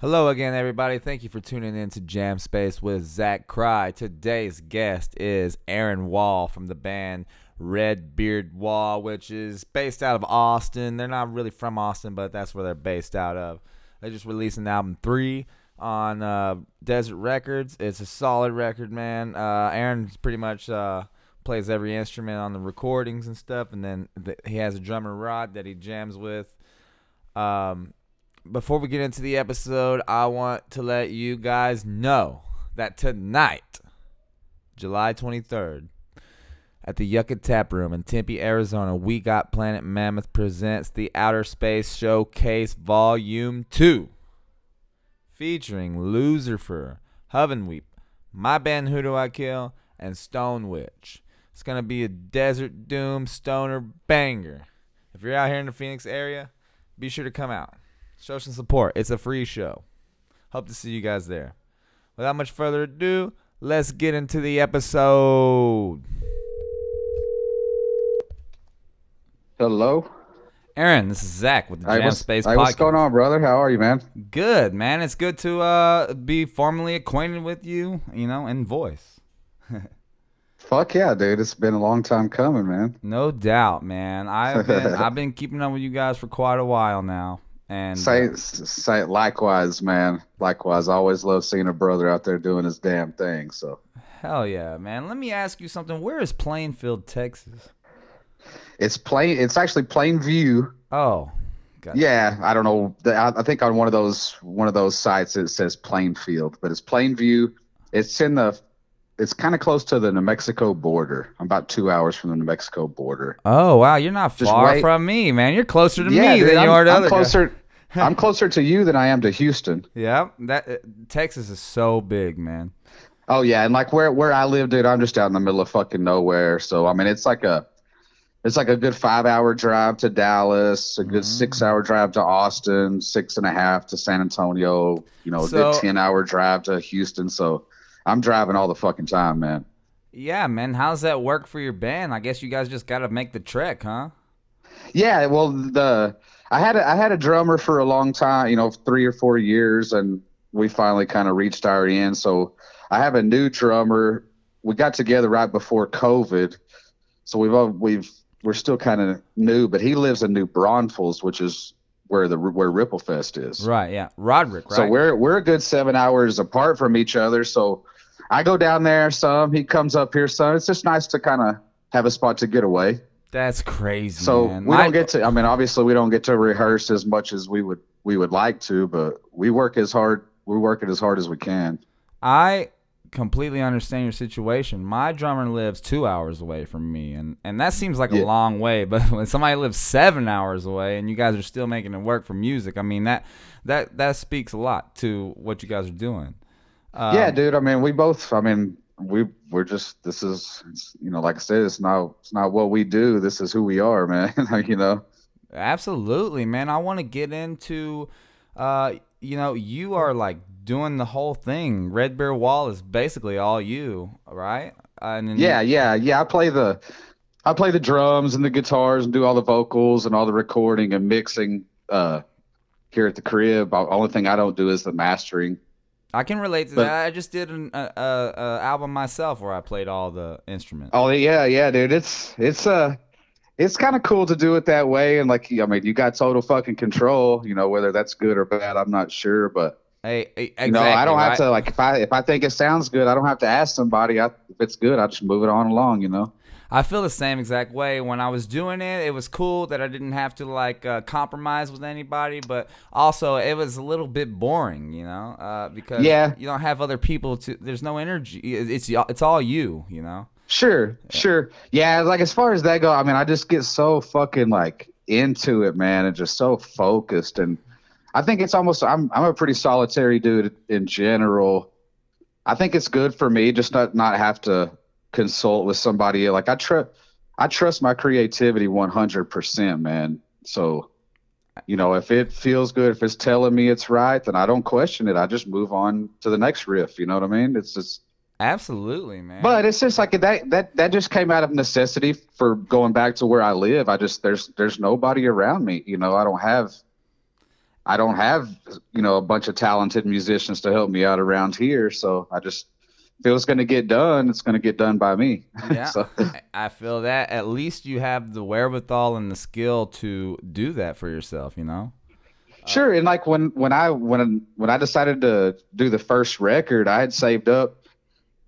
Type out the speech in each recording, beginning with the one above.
Hello again, everybody. Thank you for tuning in to Jam Space with Zach Cry. Today's guest is Aaron Wall from the band Red Beard Wall, which is based out of Austin. They're not really from Austin, but that's where they're based out of. They just released an album three on uh, Desert Records. It's a solid record, man. Uh, Aaron pretty much uh, plays every instrument on the recordings and stuff, and then th- he has a drummer Rod that he jams with. Um, before we get into the episode, I want to let you guys know that tonight, July 23rd, at the Yucca Tap Room in Tempe, Arizona, We Got Planet Mammoth presents the Outer Space Showcase Volume 2, featuring Lucifer, Hovenweep, My Band Who Do I Kill, and Stone Witch. It's going to be a Desert Doom stoner banger. If you're out here in the Phoenix area, be sure to come out. Show some support. It's a free show. Hope to see you guys there. Without much further ado, let's get into the episode. Hello. Aaron, this is Zach with the Jam what's, Space hey, Podcast. what's going on, brother? How are you, man? Good, man. It's good to uh, be formally acquainted with you, you know, in voice. Fuck yeah, dude. It's been a long time coming, man. No doubt, man. I've been I've been keeping up with you guys for quite a while now, and Say, uh, say likewise, man. Likewise. I always love seeing a brother out there doing his damn thing. So hell yeah, man. Let me ask you something. Where is Plainfield, Texas? it's plain. It's actually Plainview. Oh, gotcha. Yeah, I don't know. I, think on one of those one of those sites it says Plainfield, but it's Plainview. It's in the. It's kind of close to the New Mexico border. I'm about two hours from the New Mexico border. Oh wow, you're not Just far from me, man. You're closer to yeah, me dude, than I'm, you are to I'm other guys. I'm closer to you than I am to Houston. Yeah, that uh, Texas is so big, man. Oh yeah, and like where where I live, dude, I'm just out in the middle of fucking nowhere. So I mean, it's like a it's like a good five hour drive to Dallas, a good Mhm. six hour drive to Austin, six and a half to San Antonio. You know, a So- good ten hour drive to Houston. So I'm driving all the fucking time, man. Yeah, man. How's that work for your band? I guess you guys just got to make the trek, huh? Yeah, well, the I had a, I had a drummer for a long time, you know, three or four years, and we finally kind of reached our end. So I have a new drummer. We got together right before COVID, so we've all- we've we're still kind of new, but he lives in New Braunfels, which is where the where Ripplefest is. Right. Yeah. Roderick. Right. So we're we're a good seven hours apart from each other. So I go down there some, he comes up here some. It's just nice to kind of have a spot to get away. That's crazy. So man. we don't get to. I mean, obviously, we don't get to rehearse as much as we would we would like to, but we work as hard. We work it as hard as we can. I completely understand your situation. My drummer lives two hours away from me, and and that seems like a long way. But when somebody lives seven hours away, and you guys are still making it work for music, I mean that that that speaks a lot to what you guys are doing. Um, yeah, dude. I mean, we both. I mean, we we're just. This is. You know, like I said, it's not. It's not what we do. This is who we are, man. you know. Absolutely, man. I want to get into, uh, you know, you are like doing the whole thing. Red Beard Wall is basically all you, right? Yeah, yeah, yeah. I play the. I play the drums and the guitars and do all the vocals and all the recording and mixing. Uh, here at the crib. The only thing I don't do is the mastering. I can relate to But- that. I just did an uh, uh, uh, album myself where I played all the instruments. Oh yeah, yeah, dude. It's it's uh it's kind of cool to do it that way, and like I mean, you got total fucking control. You know whether that's good or bad, I'm not sure, but Hey, exactly, you know I don't right? have to like if I if I think it sounds good, I don't have to ask somebody. I, if it's good, I just move it on along. You know. I feel the same exact way. When I was doing it, it was cool that I didn't have to like uh, compromise with anybody, but also it was a little bit boring, you know, uh, because Yeah. you don't have other people to. There's no energy. It's it's all you, you know. Sure, sure. Yeah, like as far as that go, I mean, I just get so fucking like into it, man, and just so focused. And I think it's almost I'm I'm a pretty solitary dude in general. I think it's good for me just not not have to consult with somebody. Like I trust I trust my creativity 100%, man. So you know, if it feels good, if it's telling me it's right, then I don't question it. I just move on to the next riff. You know what I mean? It's just Absolutely, man. but it's just like that that that just came out of necessity for going back to where I live. I just there's there's nobody around me. You know, I don't have I don't have you know a bunch of talented musicians to help me out around here, so I just if it was going to get done, it's going to get done by me. Yeah, so, I feel that. At least you have the wherewithal and the skill to do that for yourself. You know. Uh, sure, and like when when I when when I decided to do the first record, I had saved up.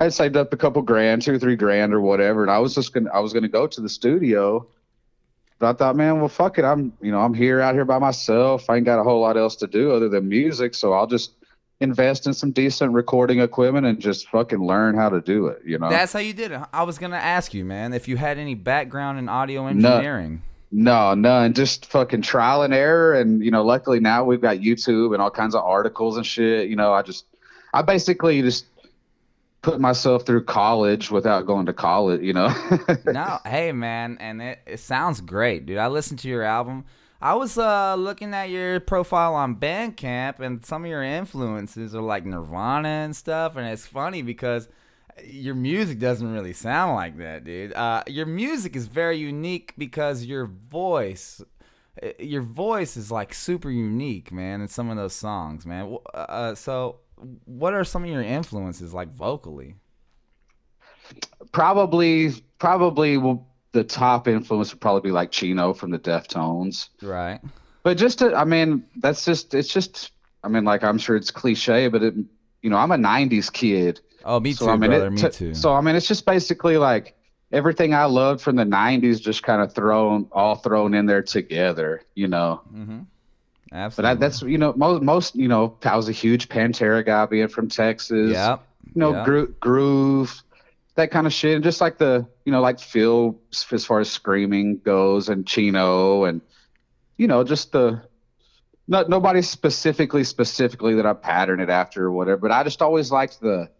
I had saved up a couple grand, two or three grand or whatever, and I was just gonna I was gonna go to the studio. But I thought, man, well, fuck it. I'm you know I'm here out here by myself. I ain't got a whole lot else to do other than music, so I'll just invest in some decent recording equipment and just fucking learn how to do it. You know. That's how you did it. I was gonna ask you, man, if you had any background in audio engineering. No, no, none. Just fucking trial and error. And, you know, luckily now we've got YouTube and all kinds of articles and shit. You know, I just, I basically just put myself through college without going to college, you know? no, hey, man. And it, it sounds great, dude. I listened to your album. I was uh, looking at your profile on Bandcamp, and some of your influences are like Nirvana and stuff. And it's funny because your music doesn't really sound like that, dude. Uh, your music is very unique because your voice, uh, your voice is like super unique, man. In some of those songs, man. Uh, uh, so, what are some of your influences, like vocally? Probably, probably well, the top influence would probably be like Chino from the Deftones, right? But just to, I mean, that's just it's just, I mean, like I'm sure it's cliche, but it, you know, I'm a '90s kid Oh, me so, too, I mean, brother. It, me too. So I mean, it's just basically like everything I loved from the '90s, just kind of thrown all thrown in there together, you know. Mm-hmm. Absolutely. But I, that's you know most most you know I was a huge Pantera guy being from Texas. Yeah. You know yep. gro- groove, that kind of shit, and just like the you know like Phil as far as screaming goes, and Chino, and you know just the not nobody specifically specifically that I pattern it after or whatever, but I just always liked the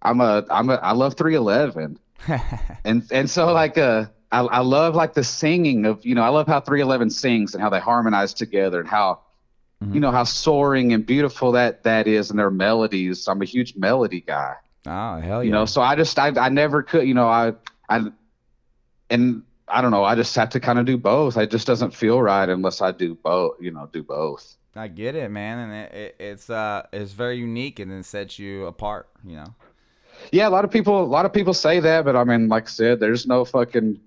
I'm a I'm a I love 311, and and so like uh I I love like the singing of you know I love how 311 sings and how they harmonize together and how mm-hmm. you know how soaring and beautiful that that is and their melodies. I'm a huge melody guy. Oh hell yeah! You know, so I just I I never could you know I I and I don't know I just have to kind of do both. It just doesn't feel right unless I do both. You know, do both. I get it, man, and it, it, it's uh it's very unique and it sets you apart. You know. Yeah, a lot of people, a lot of people say that, but I mean, like I said, there's no fucking.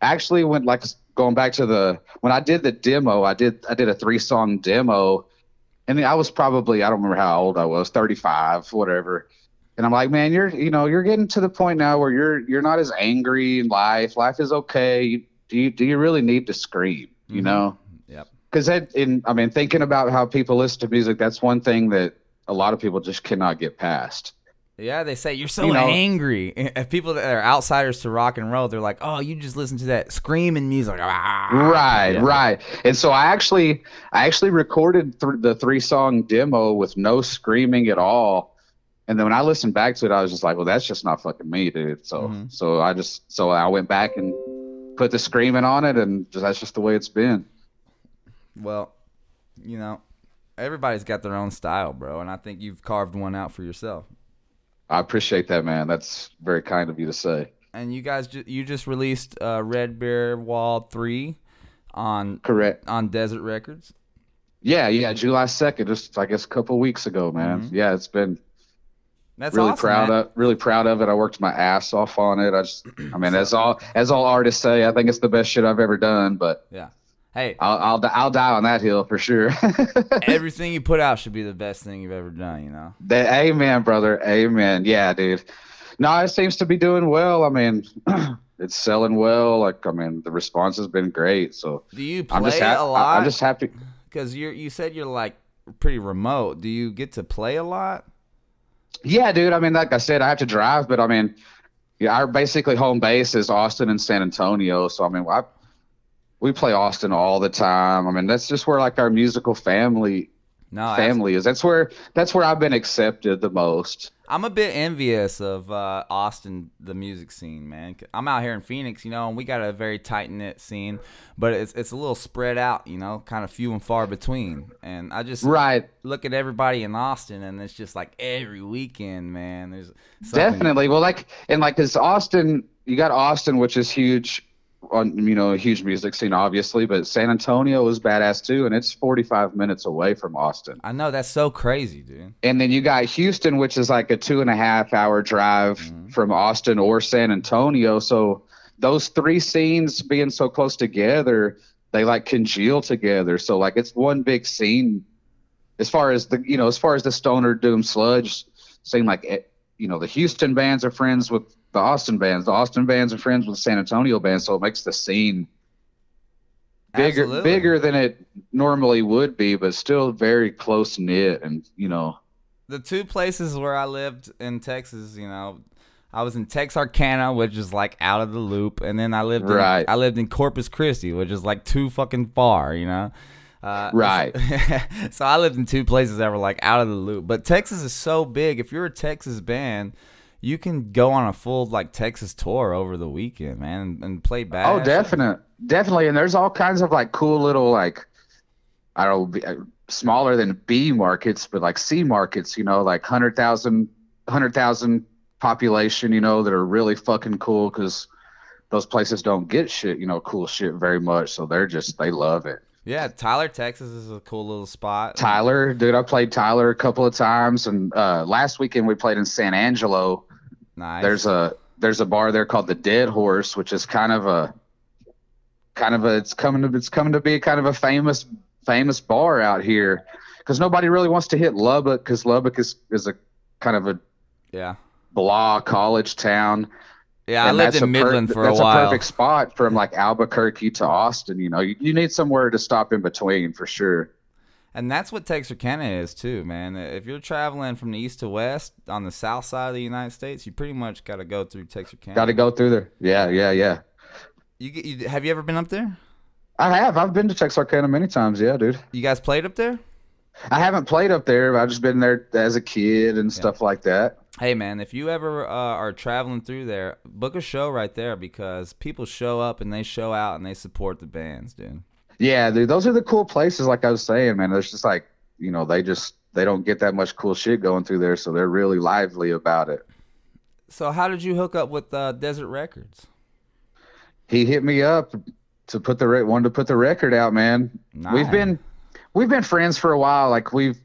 Actually, when like going back to the when I did the demo, I did I did a three song demo, and I was probably I don't remember how old I was, 35, whatever. And I'm like, man, you're you know you're getting to the point now where you're you're not as angry in life. Life is okay. Do you do you really need to scream? You mm-hmm. know? Yep. Because in I mean, thinking about how people listen to music, that's one thing that a lot of people just cannot get past. Yeah, they say you're so you know, angry. If people that are outsiders to rock and roll, they're like, "Oh, you just listen to that screaming music." Ah. Right, yeah. right. And so I actually, I actually recorded th- the three song demo with no screaming at all. And then when I listened back to it, I was just like, "Well, that's just not fucking me, dude." So, mm-hmm. so I just, so I went back and put the screaming on it, and just, that's just the way it's been. Well, you know, everybody's got their own style, bro, and I think you've carved one out for yourself. I appreciate that, man. That's very kind of you to say. And you guys, ju- you just released uh, Red Beard Wall three on correct on Desert Records. Yeah, yeah, July second, just I guess a couple weeks ago, man. Mm-hmm. Yeah, it's been. That's really awesome, proud man. of really proud of it. I worked my ass off on it. I just, I mean, as all as all artists say, I think it's the best shit I've ever done. But yeah, Hey, I'll I'll, I'll die on that hill for sure. everything you put out should be the best thing you've ever done. You know. The, amen, brother. Amen. Yeah, dude. No, it seems to be doing well. I mean, it's selling well. Like, I mean, the response has been great. So. Do you play I'm just ha- a lot? I'm just happy. Because you you said you're like pretty remote. Do you get to play a lot? Yeah, dude. I mean, like I said, I have to drive, but I mean, yeah, our basically home base is Austin and San Antonio. So I mean, I we play Austin all the time. I mean, that's just where like our musical family no, family absolutely. is. That's where that's where I've been accepted the most. I'm a bit envious of uh, Austin, the music scene, man. I'm out here in Phoenix, you know, and we got a very tight knit scene, but it's it's a little spread out, you know, kind of few and far between. And I just right look at everybody in Austin, and it's just like every weekend, man. There's something. definitely well, like and like because Austin, you got Austin, which is huge on you know a huge music scene, obviously, but San Antonio is badass too, and it's 45 minutes away from Austin. I know that's so crazy, dude. And then you got Houston, which is like a two and a half hour drive Mhm. from Austin or San Antonio. So those three scenes being so close together, they like congeal together. So like it's one big scene. As far as the you know, as far as the stoner doom sludge scene, like eh, you know, the Houston bands are friends with the Austin bands. The Austin bands are friends with the San Antonio bands. So it makes the scene bigger Absolutely. bigger than it normally would be, but still very close knit and you know. the two places where I lived in Texas, you know, I was in Texarkana, which is like out of the loop, and then I lived in, Right. I lived in Corpus Christi, which is like too fucking far, you know. Uh, Right. so I lived in two places that were like out of the loop. But Texas is so big. If you're a Texas band, you can go on a full like Texas tour over the weekend, man, and, and play bass. Oh, definite, definitely. And there's all kinds of like cool little like I don't know, uh, smaller than B markets, but like C markets. You know, like hundred thousand, hundred thousand population. You know, that are really fucking cool because those places don't get shit. You know, cool shit very much. So they're just they love it. Yeah, Tyler, Texas is a cool little spot. Tyler, dude, I played Tyler a couple of times, and uh, last weekend we played in San Angelo. nice. there's a there's a bar there called the Dead Horse, which is kind of a kind of a it's coming to it's coming to be kind of a famous famous bar out here because nobody really wants to hit Lubbock because Lubbock is is a kind of a yeah. blah college town. Yeah, I lived that's in a per- Midland for that's a while. It's a perfect spot from like Albuquerque to Austin. You know, you, you need somewhere to stop in between for sure. And that's what Texarkana is too, man. If you're traveling from the east to west on the south side of the United States, you pretty much got to go through Texarkana. Got to go through there. Yeah, yeah, yeah. You, you have you ever been up there? I have. I've been to Texarkana many times. Yeah, dude. You guys played up there? I haven't played up there. I've just been there as a kid and stuff like that. Hey man, if you ever uh, are traveling through there, book a show right there because people show up and they show out and they support the bands, dude. Yeah, dude, those are the cool places. Like I was saying, man, there's just like you know they just they don't get that much cool shit going through there, so they're really lively about it. So how did you hook up with uh, Desert Records? He hit me up to put the re- wanted to put the record out, man. Nice. We've been we've been friends for a while. Like we've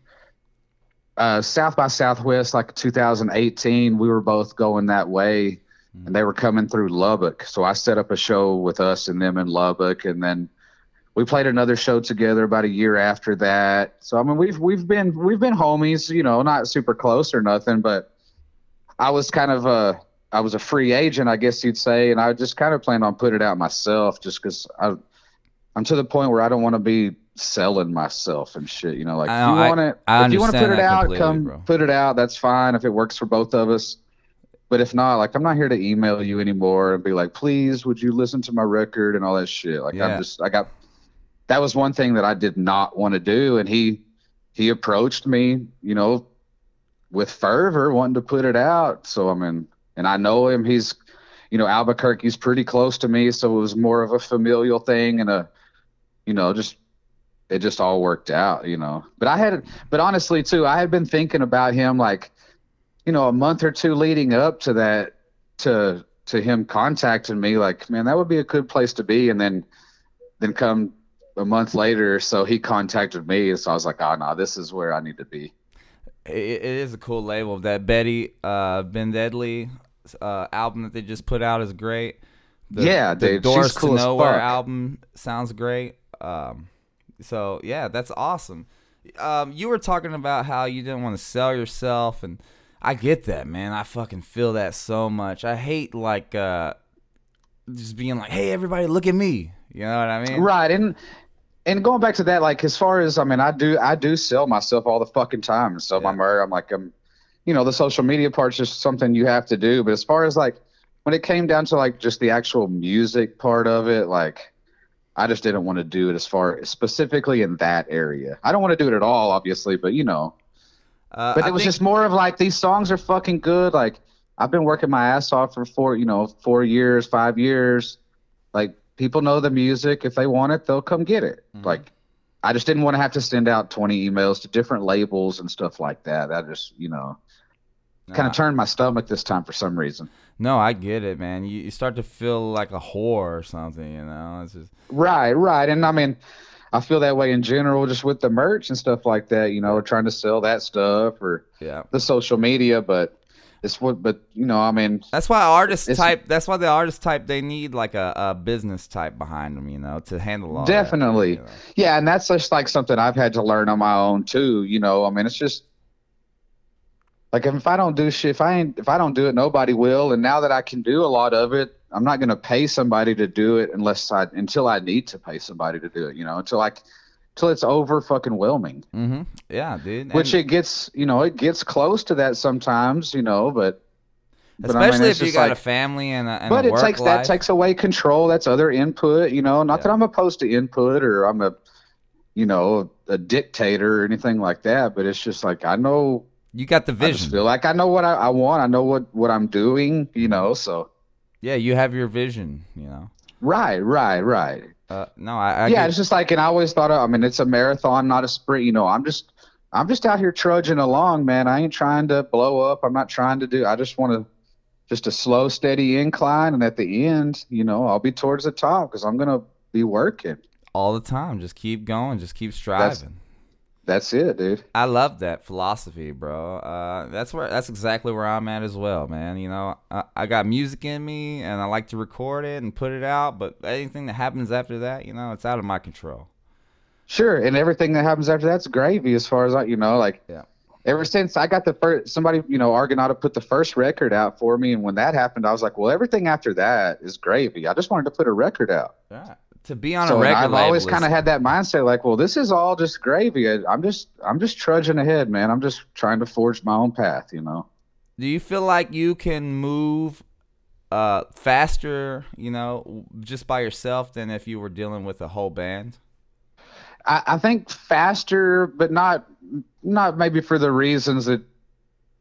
uh, South by Southwest, like 2018, we were both going that way, and they were coming through Lubbock. So I set up a show with us and them in Lubbock, and then we played another show together about a year after that. So I mean, we've we've been we've been homies, you know, not super close or nothing, but I was kind of a I was a free agent, I guess you'd say, and I just kind of planned on putting it out myself, just because I I'm to the point where I don't want to be selling myself and shit. You know, like I you I- want it, I if you want to put it out, come bro. put it out. That's fine if it works for both of us. But if not, like I'm not here to email you anymore and be like, please, would you listen to my record and all that shit. Like Yeah. I'm just, I got. That was one thing that I did not want to do, and he he approached me, you know, with fervor, wanting to put it out. So I mean, and I know him. He's, you know, Albuquerque's pretty close to me, so it was more of a familial thing and a, you know, just it just all worked out, you know. But I had, but honestly too, I had been thinking about him like, you know, a month or two leading up to that, to to him contacting me, like, man, that would be a good place to be, and then, then come a month later, so he contacted me, and so I was like, oh no, this is where I need to be. It, it is a cool label. That Betty uh, Ben Deadly uh, album that they just put out is great. The, Yeah, the dude, Doors cool to Nowhere album sounds great. Um, so yeah, that's awesome. Um, you were talking about how you didn't want to sell yourself, and I get that, man. I fucking feel that so much. I hate like uh, just being like, "Hey, everybody, look at me." You know what I mean? Right, and and going back to that, like as far as I mean, I do I do sell myself all the fucking time and sell my Yeah. merch. I'm like I'm, you know, the social media part's just something you have to do. But as far as like when it came down to like just the actual music part of it, like I just didn't want to do it as far specifically in that area. I don't want to do it at all, obviously, but you know, Uh, but I it was think- just more of like these songs are fucking good. Like I've been working my ass off for four, you know, four years, five years. Like people know the music. If they want it, they'll come get it. Mhm. Like I just didn't want to have to send out 20 emails to different labels and stuff like that. That just, you know, kind of turned my stomach this time for some reason. No, I get it, man. You, you start to feel like a whore or something, you know. It's just Right, right. And I mean, I feel that way in general, just with the merch and stuff like that. You know, trying to sell that stuff or yeah. the social media, but it's what. But you know, I mean, That's why artists type. That's why the artist type. They need like a, a business type behind them, you know, to handle all that, definitely, you know. yeah. And that's just like something I've had to learn on my own too. You know, I mean, it's just like if I don't do shit, if I ain't, if I don't do it, nobody will. And now that I can do a lot of it, I'm not gonna pay somebody to do it unless I until I need to pay somebody to do it. You know, until I until it's over fucking whelming. Mm-hmm. Yeah, dude. which it gets you know it gets close to that sometimes you know but but I mean, especially if you got a family and a, and but a it takes life. that takes away control that's other input you know not that i'm opposed to input or i'm a you know a dictator or anything like that but it's just like i know you got the vision. i feel like i know what I, I want i know what what i'm doing you know so yeah, you have your vision, you know. right right right Uh, no, I, I yeah get- it's just like and i always thought i mean it's a marathon not a sprint you know i'm just i'm just out here trudging along man i ain't trying to blow up i'm not trying to do i just want to just a slow steady incline and at the end you know i'll be towards the top because i'm gonna be working all the time. Just keep going. Just keep striving. that's it dude I love that philosophy, bro. Uh, that's where that's exactly where I'm at as well, man. You know, I, I got music in me, and I like to record it and put it out. But anything that happens after that, you know, it's out of my control. sure and everything that happens after that's gravy as far as i you know like Yeah. ever since i got the first somebody you know Argonauta put the first record out for me and when that happened i was like well everything after that is gravy i just wanted to put a record out Yeah. To be on so a record I've always kind of had that mindset, like, well, this is all just gravy. I- I'm just, I'm just trudging ahead, man. I'm just trying to forge my own path, you know. Do you feel like you can move uh, faster, you know, just by yourself than if you were dealing with a whole band? I, I think faster, but not, not maybe for the reasons that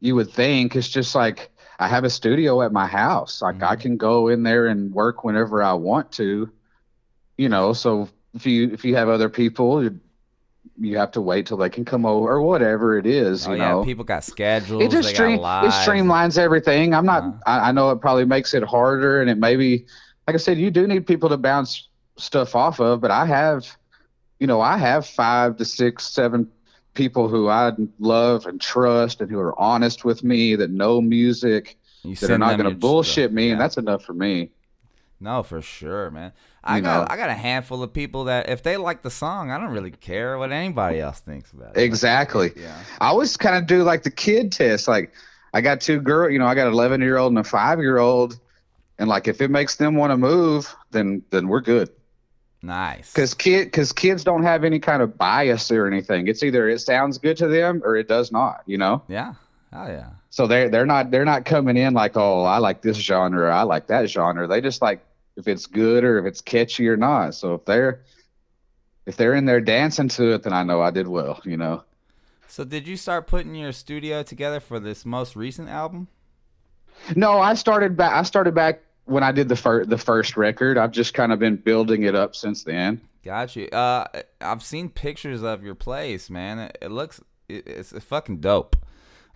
you would think. It's just like I have a studio at my house. Like I Mhm. can go in there and work whenever I want to, you know. So if you if you have other people, you, you have to wait till they can come over or whatever it is, oh you yeah, know. people got schedules. it just they stream, it streamlines everything. I'm not. Uh-huh. I, I know it probably makes it harder, and it maybe, like I said, you do need people to bounce stuff off of. But I have, you know, I have five to six, seven people who I love and trust, and who are honest with me, that know music, You that are not going to bullshit stuff. me, and that's enough for me. No, for sure, man. I You got know. I got a handful of people that if they like the song, I don't really care what anybody else thinks about it. Exactly. Yeah. I always kind of do like the kid test. Like I got two girl, you know, I got an 11 year old and a five year old, and like if it makes them want to move, then then we're good. Nice. because kid because kids don't have any kind of bias or anything it's either it sounds good to them or it does not you know yeah. Oh yeah. so they're they're not they're not coming in like oh i like this genre i like that genre they just like if it's good or if it's catchy or not so if they're if they're in there dancing to it then i know i did well you know So did you start putting your studio together for this most recent album? no i started back i started back when i did the first the first record i've just kind of been building it up since then Got you. Uh, I've seen pictures of your place, man. It, it looks it, it's fucking dope.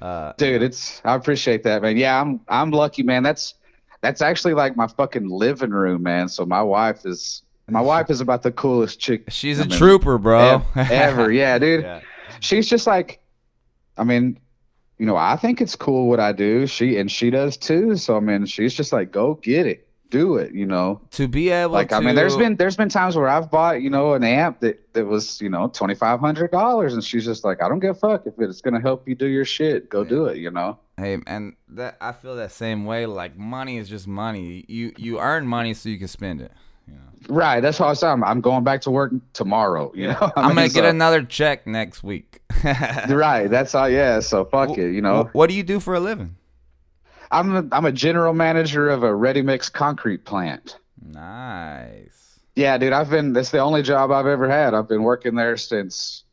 Uh, dude it's i appreciate that man yeah i'm i'm lucky man that's that's actually like my fucking living room man. So my wife is my wife is about the coolest chick she's I a mean, trooper, bro. ev- ever. Yeah dude. Yeah. she's just like i mean you know i think it's cool what i do. She and she does too. So i mean she's just like go get it do it you know To be able like to, i mean there's been there's been times where i've bought you know an amp that that was you know $2500 and she's just like i don't give a fuck if it's to help you do your shit go do it you know Hey, and that I feel that same way. Like money is just money. You you earn money so you can spend it. You know? Right. That's how I said. I'm, I'm going back to work tomorrow. You know. I I'm gonna get so- another check next week. Right. That's how. Yeah. So fuck it. You know. Wh- What do you do for a living? I'm a, I'm a general manager of a ready mix concrete plant. Nice. Yeah, dude. I've been. That's the only job I've ever had. I've been working there since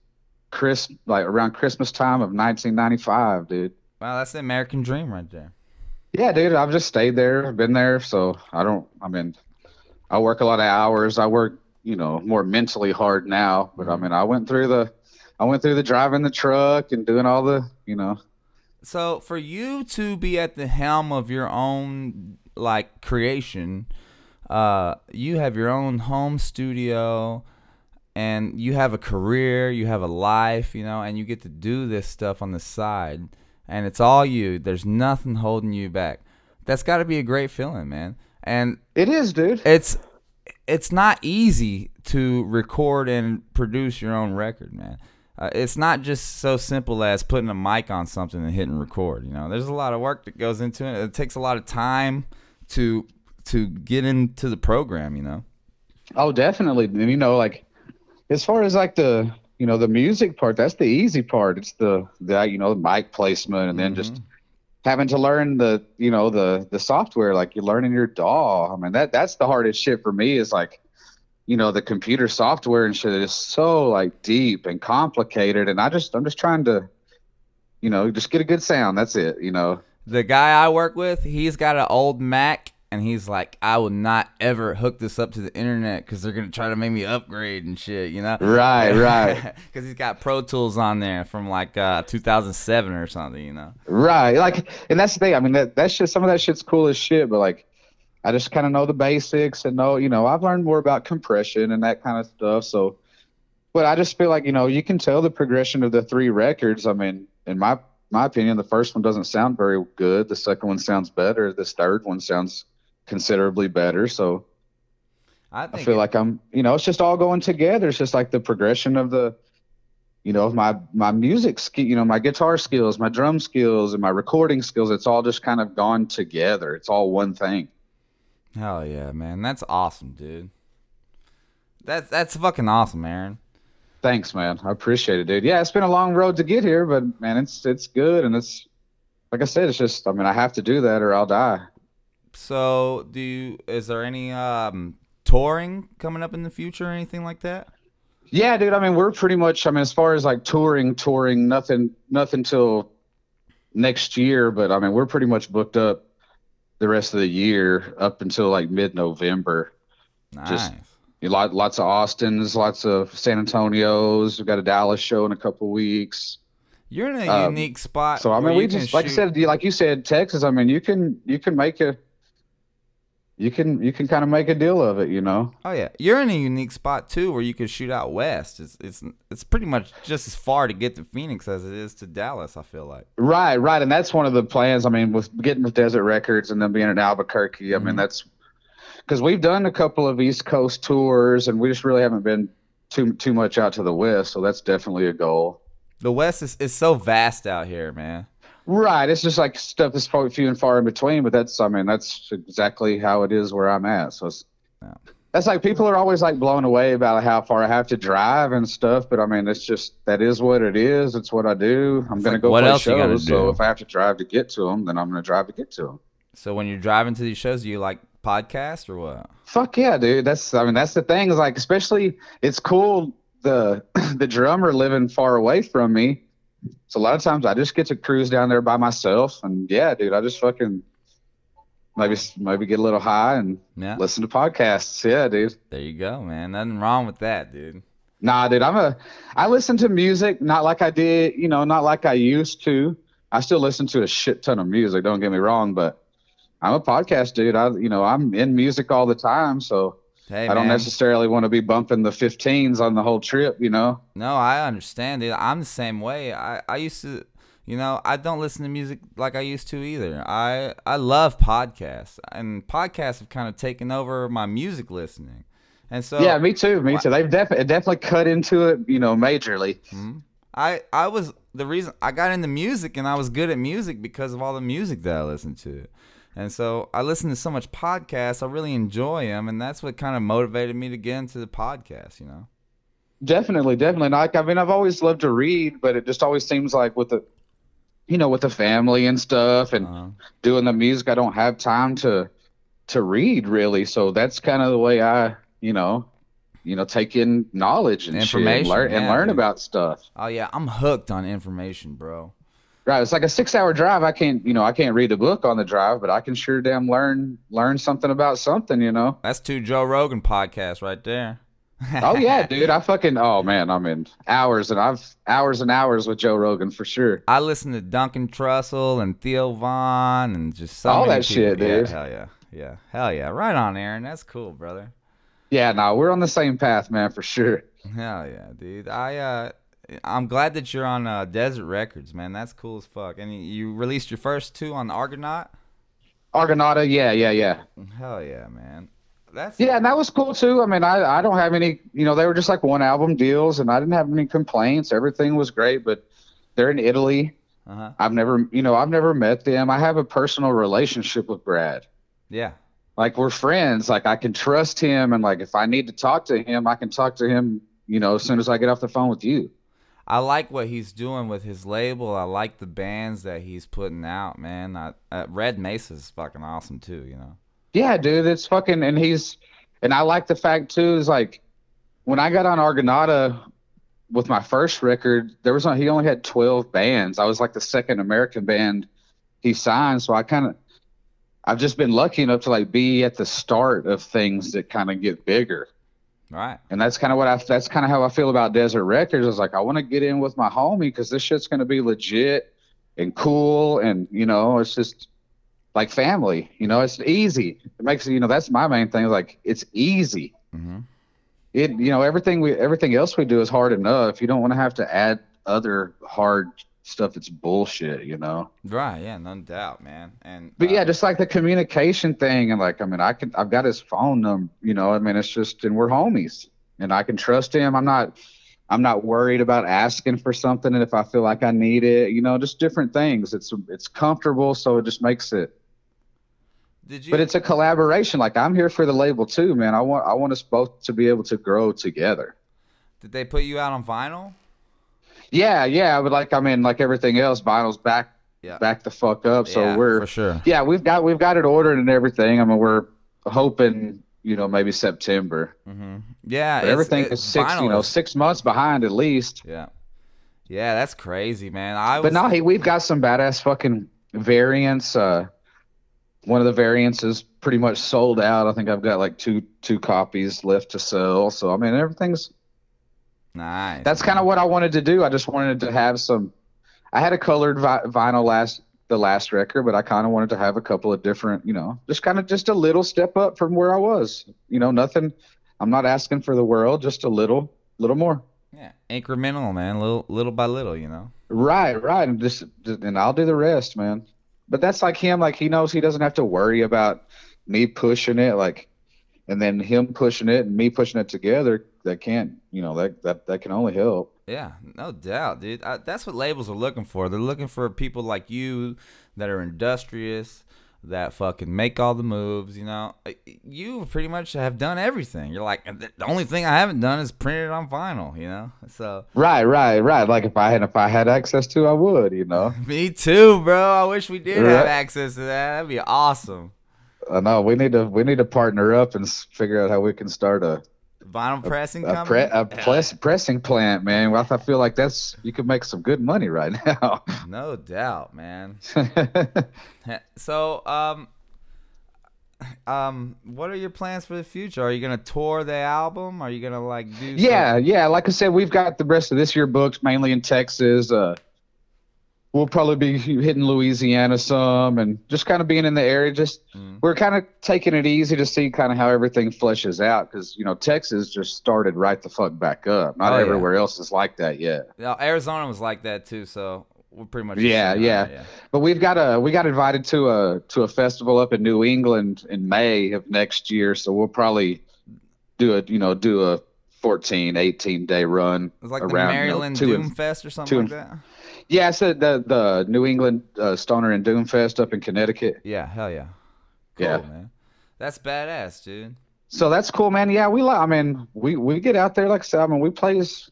Chris, like around Christmas time of 1995, dude. Wow, that's the American dream right there. Yeah, dude. I've just stayed there. I've been there, so I don't. I mean, I work a lot of hours. I work, you know, more mentally hard now. But I Mhm. mean, I went through the, I went through the driving the truck and doing all the, you know, So for you to be at the helm of your own like creation, uh, you have your own home studio and you have a career, you have a life, you know, and you get to do this stuff on the side and it's all you. There's nothing holding you back. That's got to be a great feeling, man. And It is, dude. it's it's not easy to record and produce your own record, man. Uh, it's not just so simple as putting a mic on something and hitting record. You know, there's a lot of work that goes into it. It takes a lot of time to to get into the program. You know. Oh, definitely. And you know, like as far as like the you know the music part, that's the easy part. It's the the you know the mic placement, and then just having to learn the you know the the software. Like you're learning your DAW. I mean that that's the hardest shit for me. Is like you know the computer software and shit is so like deep and complicated, and I just I'm just trying to you know just get a good sound. That's it. You know. The guy I work with, he's got an old Mac, and he's like, I will not ever hook this up to the internet because they're gonna try to make me upgrade and shit. You know. Right, right. Because he's got Pro Tools on there from like uh, 2007 or something. You know. Right. Like, and that's the thing. I mean, that that's just some of that shit's cool as shit, but like, I just kind of know the basics and know, you know, I've learned more about compression and that kind of stuff. So, but I just feel like, you know, you can tell the progression of the three records. I mean, in my my opinion, the first one doesn't sound very good. The second one sounds better. This third one sounds considerably better. So I I feel it- like I'm, you know, it's just all going together. It's just like the progression of the, you know, of my my music skill, you know, my guitar skills, my drum skills, and my recording skills. It's all just kind of gone together. It's all one thing. Hell yeah, man. That's awesome, dude. That's that's fucking awesome, Aaron. Thanks, man. I appreciate it, dude. Yeah, it's been a long road to get here, but man, it's it's good, and it's like I said, it's just, I mean, I have to do that or I'll die. So, do you, is there any um touring coming up in the future or anything like that? Yeah, dude. I mean, we're pretty much. I mean, as far as like touring, touring, nothing, nothing till next year. But I mean, we're pretty much booked up the rest of the year up until like mid-November. Nice. Just- You lot, lots of Austin's, lots of San Antonio's. We've got a Dallas show in a couple weeks. You're in a um, unique spot. So I mean, we you just like I said, like you said, Texas. I mean, you can you can make a you can you can kind of make a deal of it, you know. Oh yeah, you're in a unique spot too, where you can shoot out west. It's it's it's pretty much just as far to get to Phoenix as it is to Dallas. I feel like. Right, right, and that's one of the plans. I mean, with getting with Desert Records and then being in Albuquerque. I mean, Mhm. that's because we've done a couple of East Coast tours, and we just really haven't been too too much out to the West. So that's definitely a goal. The West is, is so vast out here, man. Right, it's just like stuff that's probably few and far in between, but that's I mean that's exactly how it is where I'm at. So it's, Yeah. that's like people are always like blown away about how far I have to drive and stuff, but I mean it's just that is what it is. It's what I do. I'm gonna like, go what play else you shows, so if I have to drive to get to them, then I'm gonna drive to get to them. So when you're driving to these shows, do you like podcasts or what? Fuck yeah, dude. That's I mean that's the thing is like especially it's cool the the drummer living far away from me. So a lot of times I just get to cruise down there by myself and yeah, dude, I just fucking maybe maybe get a little high and Yeah. listen to podcasts. Yeah, dude. There you go, man. Nothing wrong with that, dude. Nah, dude, I'm a I listen to music not like I did, you know, not like I used to. I still listen to a shit ton of music, don't get me wrong, but I'm a podcast dude. I you know, I'm in music all the time, so Hey, I don't man. necessarily want to be bumping the 15s on the whole trip, you know. No, I understand it. I'm the same way. I, I used to, you know, I don't listen to music like I used to either. I I love podcasts, and podcasts have kind of taken over my music listening. And so yeah, me too. Me too. They've definitely definitely cut into it, you know, majorly. Mhm. I I was the reason I got into music and I was good at music because of all the music that I listened to. And so I listen to so much podcasts, I really enjoy them, and that's what kind of motivated me to get into the podcast, you know. Definitely, definitely. Like I mean, I've always loved to read, but it just always seems like with the, you know, with the family and stuff, and Uh, doing the music, I don't have time to, to read really. So that's kind of the way I, you know, you know, take in knowledge and shit, Information, learn and learn dude. about stuff. oh yeah, I'm hooked on information, bro. Right. It's like a six-hour drive. I can't, you know, I can't read a book on the drive, but I can sure damn learn learn something about something, you know. That's two Joe Rogan podcasts right there. oh yeah, dude. I fucking oh man, I'm in hours and I've hours and hours with Joe Rogan for sure. I listen to Duncan Trussell and Theo Von and just so All that shit, people. Yeah, dude. hell yeah, yeah, hell yeah. Right on, Aaron. That's cool, brother. Yeah, no, we're on the same path, man, for sure. Hell yeah, dude. I uh, I'm glad that you're on uh, Desert Records, man. That's cool as fuck. And you released your first two on Argonaut. Argonauta, yeah, yeah, yeah. Hell yeah, man. That's Yeah, and that was cool too. I mean, I, I don't have any, you know, they were just like one album deals and I didn't have any complaints. Everything was great, but they're in Italy. Uh huh. I've never, you know, I've never met them. I have a personal relationship with Brad. Yeah. Like we're friends. Like I can trust him and like if I need to talk to him, I can talk to him, you know, as soon as I get off the phone with you. I like what he's doing with his label. I like the bands that he's putting out, man. I, uh, Red fucking awesome too, you know. Yeah, dude, it's fucking and he's and I like the fact too is like when I got on Argonauta with my first record, there was he only had twelve bands. I was like the second American band he signed, so I kind of I've just been lucky enough to like be at the start of things that kind of get bigger. Right. And that's kind of what I that's kind of how I feel about Desert Records. I was like I want to get in with my homie because this shit's going to be legit and cool and you know, it's just like family. You know, it's easy. It makes you know that's my main thing. Like it's easy. Mm-hmm. It you know everything we everything else we do is hard enough. You don't want to have to add other hard stuff. It's bullshit. You know. Right. Yeah. No doubt, man. And But uh, yeah, just like the communication thing, and like I mean, I can I've got his phone number. You know, I mean, it's just and we're homies, and I can trust him. I'm not. I'm not worried about asking for something, and if I feel like I need it, you know, just different things. It's it's comfortable, so it just makes it did you? but it's a collaboration. Like I'm here for the label too, man. I want I want us both to be able to grow together. did they put you out on vinyl? Yeah, yeah. But like I mean, like everything else, vinyl's back Yeah. back the fuck up. So yeah, we're for sure. yeah, we've got we've got it ordered and everything. I mean, we're hoping you know maybe September. Mm-hmm. Yeah. Everything it- is six you know six months behind at least. Yeah. Yeah, that's crazy, man. I But was, no, hey, we've got some badass fucking variants. Uh, one of the variants is pretty much sold out. I think I've got like two two copies left to sell. So I mean, everything's nice. that's kind of what I wanted to do. I just wanted to have some. I had a colored vi- vinyl last the last record, but I kind of wanted to have a couple of different, you know, just kind of just a little step up from where I was. You know, nothing. I'm not asking for the world, just a little, little more. yeah, incremental, man. Little, little by little, you know. Right, right, and just and I'll do the rest, man. But that's like him. Like he knows he doesn't have to worry about me pushing it, like, and then him pushing it and me pushing it together. That can't, you know, that that that can only help. Yeah, no doubt, dude. I, that's what labels are looking for. They're looking for people like you that are industrious, that fucking make all the moves. You know, you pretty much have done everything. You're like the only thing I haven't done is printed it on vinyl. You know, so Right, right, right. Like if I had if I had access to, I would, you know. me too, bro. I wish we did have access to that. That'd be awesome. I know we need to we need to partner up and figure out how we can start a Vinyl pressing a, pre, a press, pressing plant, man. I feel like that's you could make some good money right now. No doubt, man. So, um, um, what are your plans for the future? Are you gonna tour the album? Are you gonna like do? yeah, yeah. Like I said, we've got the rest of this year booked mainly in Texas. Uh, we'll probably be hitting Louisiana some and just kind of being in the area. Just Mm. we're kind of taking it easy to see kind of how everything fleshes out because you know Texas just started right the fuck back up. Not Oh, yeah. everywhere else is like that yet. No, Arizona was like that too, so we're pretty much. Yeah, yeah. yeah. But we've got a we got invited to a to a festival up in New England in May of next year, so we'll probably do a you know do a 14, 18 day run It was like around the you know, Maryland and- Doom Fest or something like that. Yeah, I said the the New England uh, Stoner and Doom Fest up in Connecticut. Yeah, hell yeah. Cool, Yeah. man. That's badass, dude. So that's cool, man. Yeah, we like. I mean, we we get out there like I said. I mean, we play. as.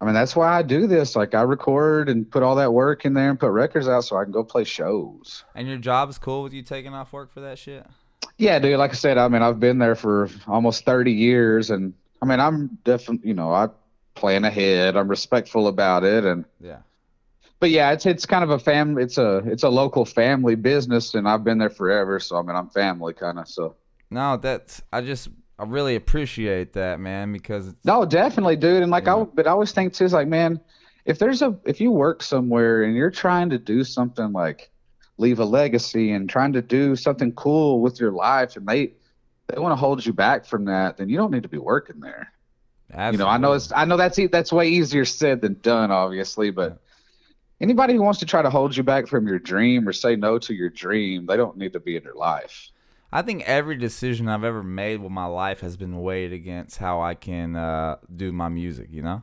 I mean, that's why I do this. Like, I record and put all that work in there and put records out so I can go play shows. And your job is cool with you taking off work for that shit. Yeah, dude. Like I said, I mean, I've been there for almost 30 years, and I mean, I'm definitely, you know, I plan ahead. I'm respectful about it, and Yeah. But yeah, it's it's kind of a fam. It's a it's a local family business, and I've been there forever. So I mean, I'm family kind of. So No, that's I just I really appreciate that, man, because it's, No, definitely, dude. And like Yeah. I, but I always think too, is like, man, if there's a, if you work somewhere and you're trying to do something like leave a legacy and trying to do something cool with your life, and they, they want to hold you back from that, then you don't need to be working there. Absolutely. You know, I know it's, I know that's that's way easier said than done, obviously, but anybody who wants to try to hold you back from your dream or say no to your dream, they don't need to be in your life. I think every decision I've ever made with my life has been weighed against how I can uh, do my music. You know.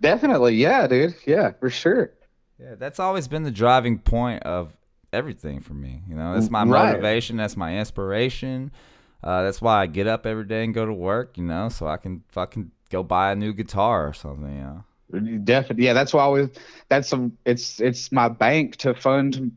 Definitely, yeah, dude, yeah, for sure. Yeah, that's always been the driving point of everything for me. You know, that's my Right. motivation. That's my inspiration. Uh, that's why I get up every day and go to work. You know, so I can fucking go buy a new guitar or something. You know. Definitely, yeah. That's why I was. That's some. It's it's my bank to fund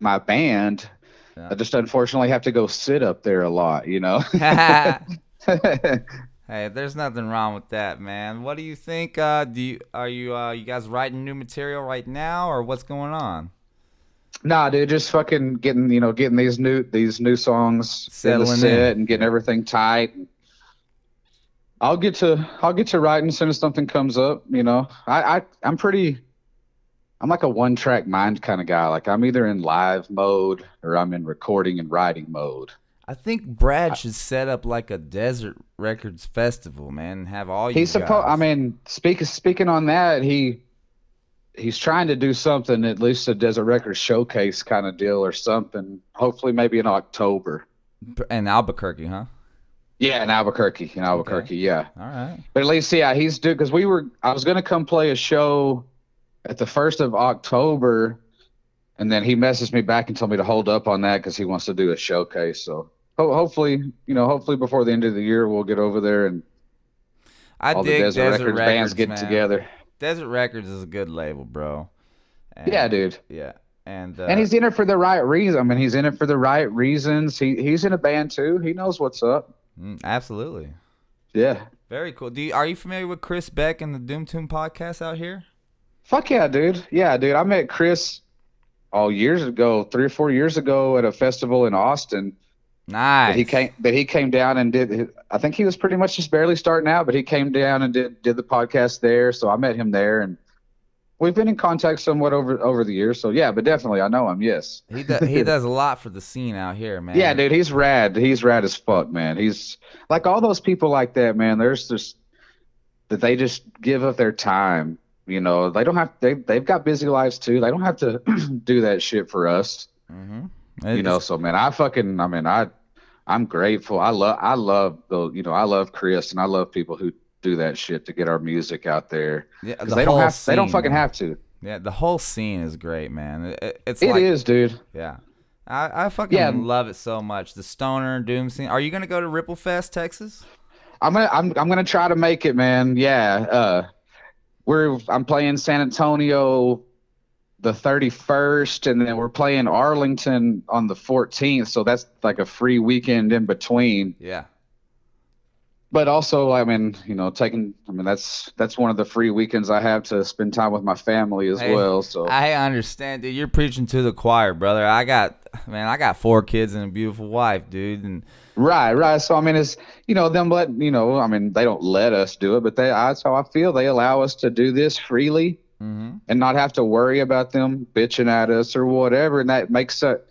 my band. Yeah. I just unfortunately have to go sit up there a lot, you know. Hey, there's nothing wrong with that, man. What do you think? Uh, do you are you uh, you guys writing new material right now, or what's going on? nah, dude, just fucking getting you know getting these new these new songs in Settling the in. and getting everything tight. I'll get to I'll get to writing as soon as something comes up. You know, I, I I'm pretty. I'm like a one track mind kind of guy. Like I'm either in live mode or I'm in recording and writing mode. I think Brad should set up like a Desert Records festival, man, and have all you He's supposed. I mean, speaking speaking on that, he he's trying to do something at least a Desert Records showcase kind of deal or something. Hopefully, maybe in October. in Albuquerque, huh? Yeah, in Albuquerque. In Albuquerque, yeah. All right. But at least, yeah, he's due because we were. I was gonna come play a show at the first of October, and then he messaged me back and told me to hold up on that because he wants to do a showcase. So ho- hopefully, you know, hopefully before the end of the year, we'll get over there and I all the dig Desert, Desert, Records, bands get man. together. Desert Records is a good label, bro. And- Yeah, dude. Yeah, and uh, and he's in it for the right reason. I mean, he's in it for the right reasons. He he's in a band too. He knows what's up. Mm, absolutely Yeah. very cool. Do you, are you familiar with Chris Beck and the Doom Tune podcast out here? Fuck yeah, dude. Yeah, dude. I met Chris all years ago, three or four years ago, at a festival in Austin. Nice. That he came that he came down and did. I think he was pretty much just barely starting out, but he came down and did did the podcast there. So I met him there, and we've been in contact somewhat over over the years. So yeah, but definitely I know him. Yes. He do, he does a lot for the scene out here, man. Yeah, dude, he's rad. He's rad as fuck, man. He's like all those people like that, man. There's just that they just give up their time. You know, they don't have they they've got busy lives too. They don't have to do that shit for us. Mm-hmm. You know, so man, I fucking I mean, I I'm grateful. I love I love the you know, I love Chris and I love people who do that shit to get our music out there. yeah, the they don't have they don't fucking man. have to. Yeah, the whole scene is great, man. It, it- it's It like is, dude. yeah. I, I fucking Yeah. love it so much. The stoner doom scene. Are you gonna go to Ripple Fest, Texas? I'm gonna I'm I'm gonna try to make it, man. Yeah. Uh we're I'm playing San Antonio the 31st and then we're playing Arlington on the 14th, so that's like a free weekend in between. Yeah. But also, I mean, you know, taking I mean that's that's one of the free weekends I have to spend time with my family as Hey, well. So I understand, dude. You're preaching to the choir, brother. I got man, I got four kids and a beautiful wife, dude, and Right, right. So I mean, it's you know them let you know. I mean, they don't let us do it, but they that's how I feel. They allow us to do this freely hmm and not have to worry about them bitching at us or whatever, and that makes it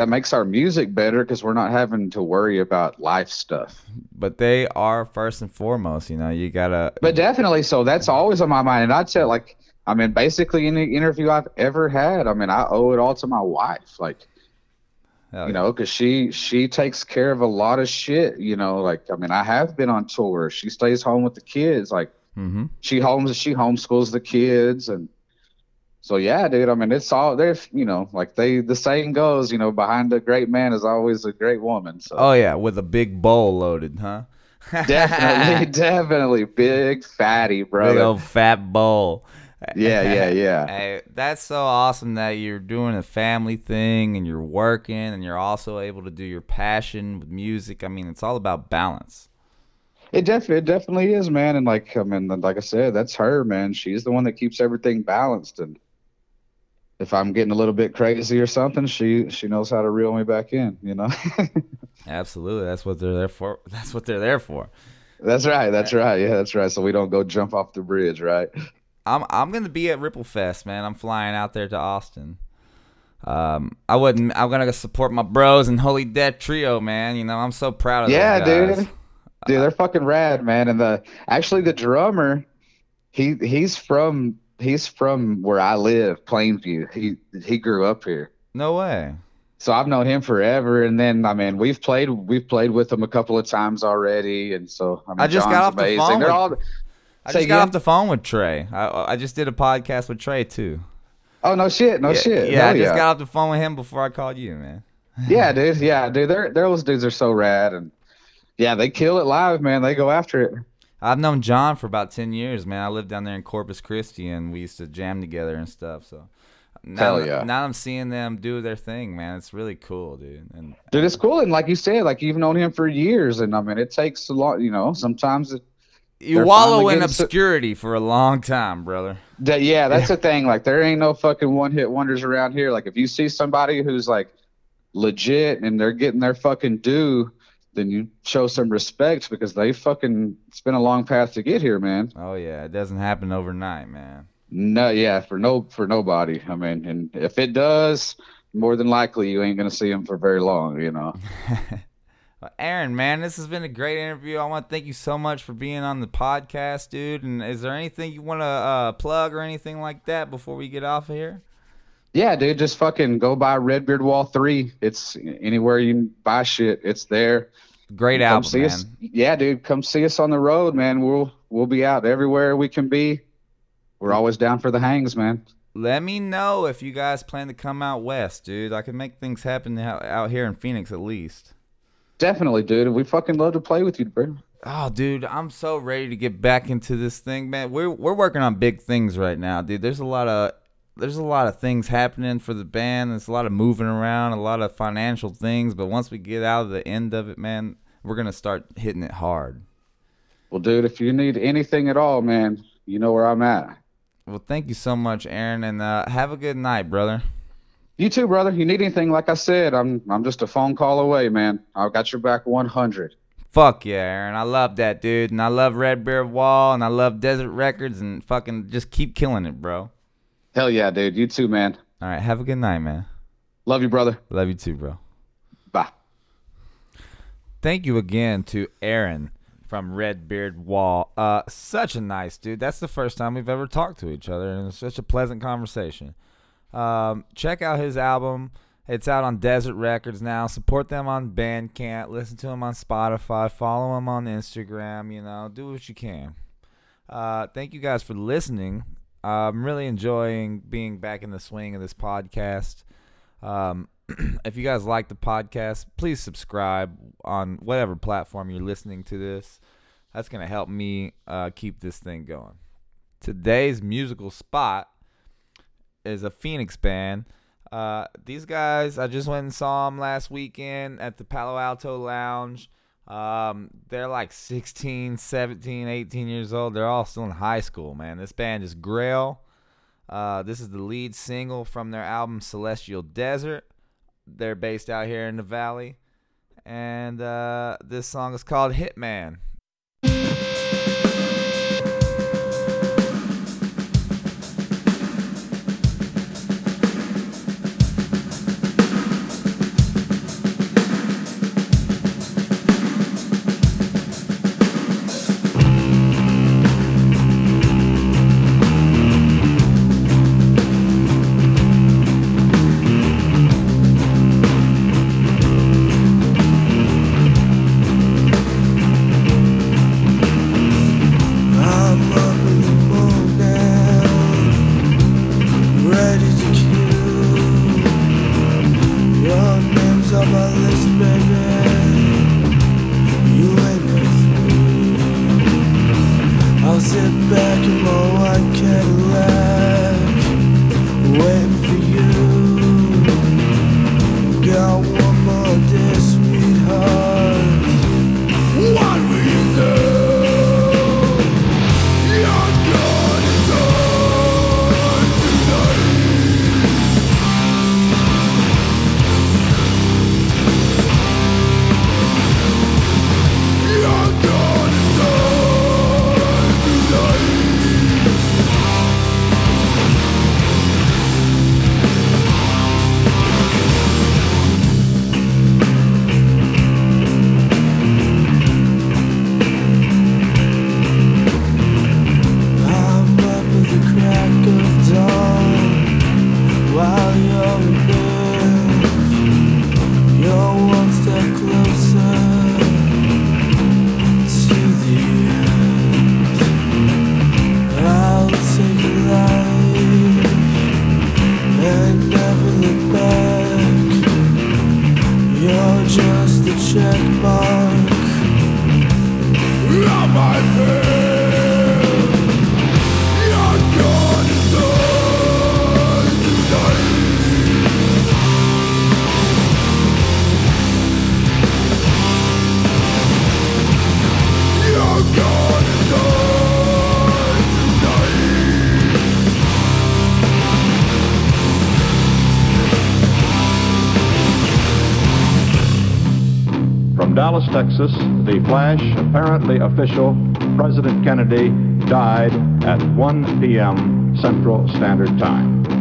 that makes our music better because we're not having to worry about life stuff. but they are first and foremost. You know, you gotta. But definitely, so that's always on my mind. And I'd say, like, I mean, basically any interview I've ever had, I mean, I owe it all to my wife. Like, hell you yeah. know, because she she takes care of a lot of shit. You know, like I mean, I have been on tour. She stays home with the kids. Like hmm she homes she homeschools the kids, and so yeah, dude. I mean, it's all there's you know, like they the saying goes, you know, behind a great man is always a great woman. So Oh yeah, with a big bowl loaded, huh? definitely, definitely big fatty bro. Big old fat bowl. Yeah, yeah, yeah. Hey, that's so awesome that you're doing a family thing and you're working and you're also able to do your passion with music. I mean, it's all about balance. It definitely, it definitely is, man. And like, I mean, like I said, that's her, man. She's the one that keeps everything balanced, and if I'm getting a little bit crazy or something, she she knows how to reel me back in. You know. Absolutely, that's what they're there for. That's what they're there for. That's right. That's right. Yeah, that's right. So we don't go jump off the bridge, right? I'm I'm gonna be at Ripple Fest, man. I'm flying out there to Austin. Um, I wouldn't. I'm gonna support my bros and Holy Dead Trio, man. You know, I'm so proud of them. yeah, those guys. dude. Dude, they're fucking rad, man. And the actually the drummer, he he's from he's from where I live, Plainview. He he grew up here. No way. So I've known him forever, and then I mean we've played we've played with him a couple of times already, and so I, mean, I just John's got off the phone They're with- all. I just got again? off the phone with Trey. I I just did a podcast with Trey too. Oh no shit, no yeah, shit. Yeah, I just yeah. got off the phone with him before I called you, man. yeah, dude. Yeah, dude. They're, they're those dudes are so rad, and yeah, they kill it live, man. They go after it. I've known John for about ten years, man. I lived down there in Corpus Christi, and we used to jam together and stuff. So now, yeah. now I'm seeing them do their thing, man. It's really cool, dude. And Dude, it's cool, and like you said, like you've known him for years, and I mean, it takes a lot. You know, sometimes it, you wallow in so- obscurity for a long time, brother. that, yeah, that's the thing. Like, there ain't no fucking one hit wonders around here. Like, if you see somebody who's like legit and they're getting their fucking due, then you show some respect because they fucking it's been a long path to get here, man. Oh yeah, it doesn't happen overnight, man. No, yeah, for no for nobody. I mean, and if it does, more than likely you ain't gonna see him for very long. You know. Well, Aaron, man, this has been a great interview. I want to thank you so much for being on the podcast, dude. And is there anything you want to uh, plug or anything like that before we get off of here? Yeah, dude, just fucking go buy Red Beard Wall three. It's anywhere you buy shit. It's there. Great Come album, see man. us. Yeah, dude, come see us on the road, man. We'll we'll be out everywhere we can be. We're always down for the hangs, man. Let me know if you guys plan to come out west, dude. I can make things happen out out here in Phoenix at least. Definitely, dude. We fucking love to play with you, bro. Oh, dude, I'm so ready to get back into this thing, man. We're we're working on big things right now, dude. There's a lot of there's a lot of things happening for the band. There's a lot of moving around, a lot of financial things. But once we get out of the end of it, man, we're gonna start hitting it hard. Well, dude, if you need anything at all, man, you know where I'm at. Well, thank you so much, Aaron, and uh, have a good night, brother. You too, brother. You need anything, like I said, I'm I'm just a phone call away, man. I've got your back 100. Fuck yeah, Aaron. I love that, dude. And I love Red Beard Wall, and I love Desert Records, and fucking just keep killing it, bro. Hell yeah, dude. You too, man. All right, have a good night, man. Love you, brother. Love you too, bro. Bye. Thank you again to Aaron from Red Beard Wall. Uh, such a nice dude. That's the first time we've ever talked to each other, and it's such a pleasant conversation. Um, check out his album. It's out on Desert Records now. Support them on Bandcamp. Listen to him on Spotify. Follow him on Instagram. You know, do what you can. Uh, thank you guys for listening. I'm really enjoying being back in the swing of this podcast. Um, if you guys like the podcast, please subscribe on whatever platform you're listening to this. That's going to help me uh, keep this thing going. Today's musical spot is a Phoenix band. Uh, these guys, I just went and saw them last weekend at the Palo Alto Lounge. Um, they're like 16, 17, 18 years old. They're all still in high school, man. This band is Grail. Uh, this is the lead single from their album Celestial Desert. They're based out here in the valley. And uh, this song is called Hitman. Texas, the flash, apparently official, President Kennedy died at 1 p.m. Central Standard Time.